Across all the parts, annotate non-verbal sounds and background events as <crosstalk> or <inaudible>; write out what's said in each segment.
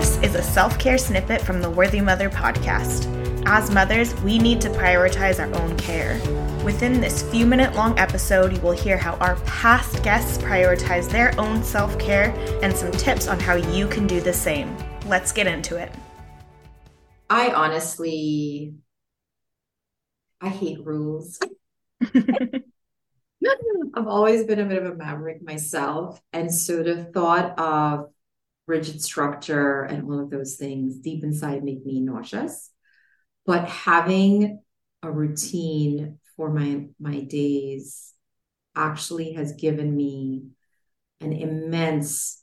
This is a self care snippet from the Worthy Mother podcast. As mothers, we need to prioritize our own care. Within this few minute long episode, you will hear how our past guests prioritize their own self care and some tips on how you can do the same. Let's get into it. I honestly, I hate rules. <laughs> I've always been a bit of a maverick myself, and so the thought of rigid structure and all of those things deep inside make me nauseous. But having a routine for my my days actually has given me an immense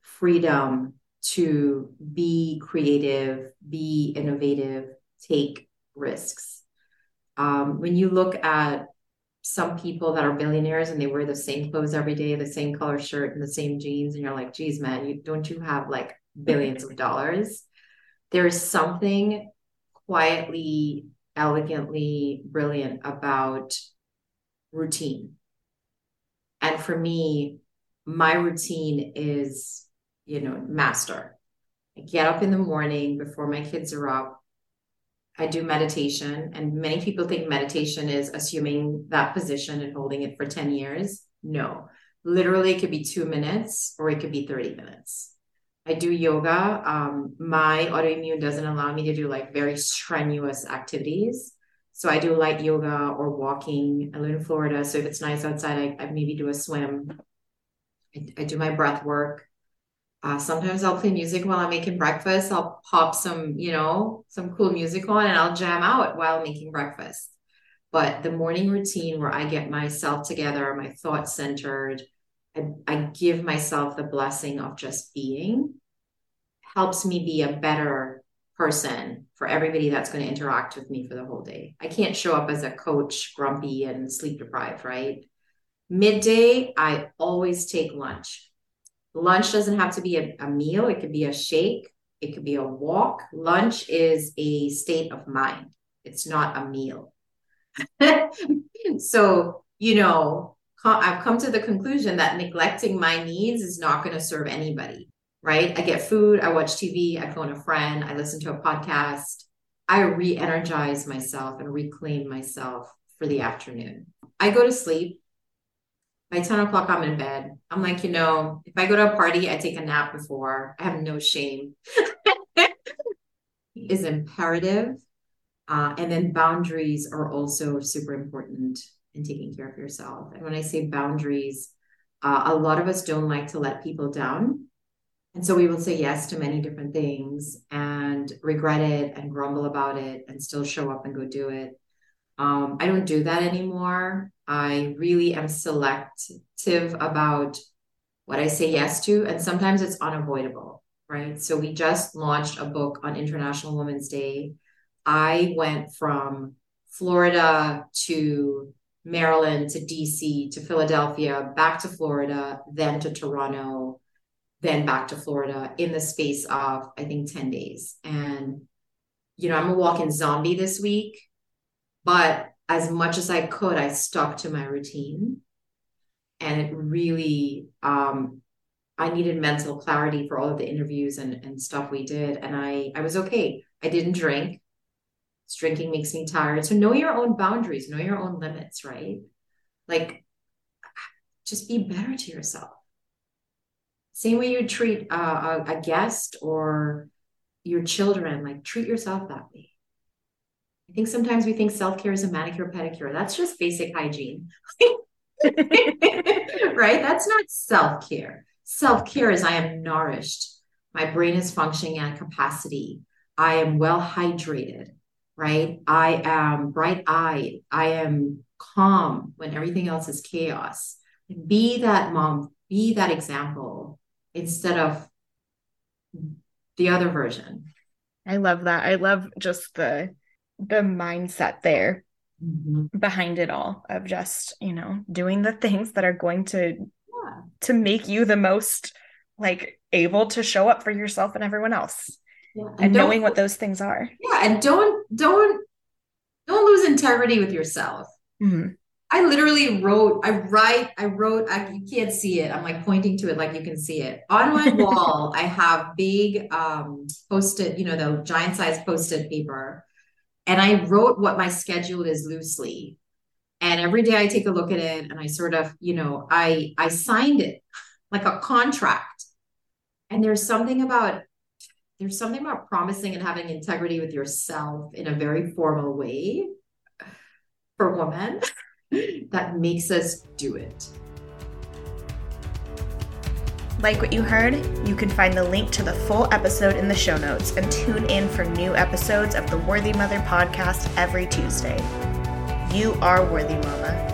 freedom to be creative, be innovative, take risks. Um, when you look at some people that are billionaires and they wear the same clothes every day, the same color shirt and the same jeans, and you're like, geez, man, you don't you have like billions of dollars? There's something quietly, elegantly brilliant about routine. And for me, my routine is, you know, master. I get up in the morning before my kids are up. I do meditation, and many people think meditation is assuming that position and holding it for 10 years. No, literally, it could be two minutes or it could be 30 minutes. I do yoga. Um, my autoimmune doesn't allow me to do like very strenuous activities. So I do light yoga or walking. I live in Florida. So if it's nice outside, I, I maybe do a swim. I, I do my breath work. Uh, sometimes I'll play music while I'm making breakfast. I'll pop some, you know, some cool music on and I'll jam out while making breakfast. But the morning routine where I get myself together, my thoughts centered, I, I give myself the blessing of just being, helps me be a better person for everybody that's going to interact with me for the whole day. I can't show up as a coach, grumpy and sleep deprived, right? Midday, I always take lunch Lunch doesn't have to be a, a meal, it could be a shake, it could be a walk. Lunch is a state of mind, it's not a meal. <laughs> so, you know, I've come to the conclusion that neglecting my needs is not going to serve anybody, right? I get food, I watch TV, I phone a friend, I listen to a podcast. I re energize myself and reclaim myself for the afternoon. I go to sleep by 10 o'clock, I'm in bed. I'm like, you know, if I go to a party, I take a nap before. I have no shame. <laughs> is imperative. Uh, and then boundaries are also super important in taking care of yourself. And when I say boundaries, uh, a lot of us don't like to let people down. And so we will say yes to many different things and regret it and grumble about it and still show up and go do it. Um, I don't do that anymore. I really am selective about what I say yes to, and sometimes it's unavoidable, right? So we just launched a book on International Women's Day. I went from Florida to Maryland to DC to Philadelphia, back to Florida, then to Toronto, then back to Florida in the space of, I think, 10 days. And, you know, I'm a walking zombie this week, but as much as I could, I stuck to my routine. And it really, um, I needed mental clarity for all of the interviews and, and stuff we did. And I, I was okay. I didn't drink. Drinking makes me tired. So know your own boundaries, know your own limits, right? Like, just be better to yourself. Same way you treat uh, a, a guest or your children, like treat yourself that way. I think sometimes we think self care is a manicure pedicure. That's just basic hygiene. <laughs> right? That's not self care. Self care is I am nourished. My brain is functioning at capacity. I am well hydrated, right? I am bright eyed. I am calm when everything else is chaos. Be that mom, be that example instead of the other version. I love that. I love just the the mindset there mm-hmm. behind it all of just you know doing the things that are going to yeah. to make you the most like able to show up for yourself and everyone else yeah. and, and knowing what those things are yeah and don't don't don't lose integrity with yourself mm-hmm. I literally wrote, I write, I wrote, I, you can't see it. I'm like pointing to it like you can see it. On my <laughs> wall, I have big um post-it, you know, the giant size post-it paper. And I wrote what my schedule is loosely. And every day I take a look at it and I sort of, you know, I I signed it like a contract. And there's something about there's something about promising and having integrity with yourself in a very formal way for women <laughs> that makes us do it. Like what you heard? You can find the link to the full episode in the show notes and tune in for new episodes of the Worthy Mother podcast every Tuesday. You are worthy, Mama.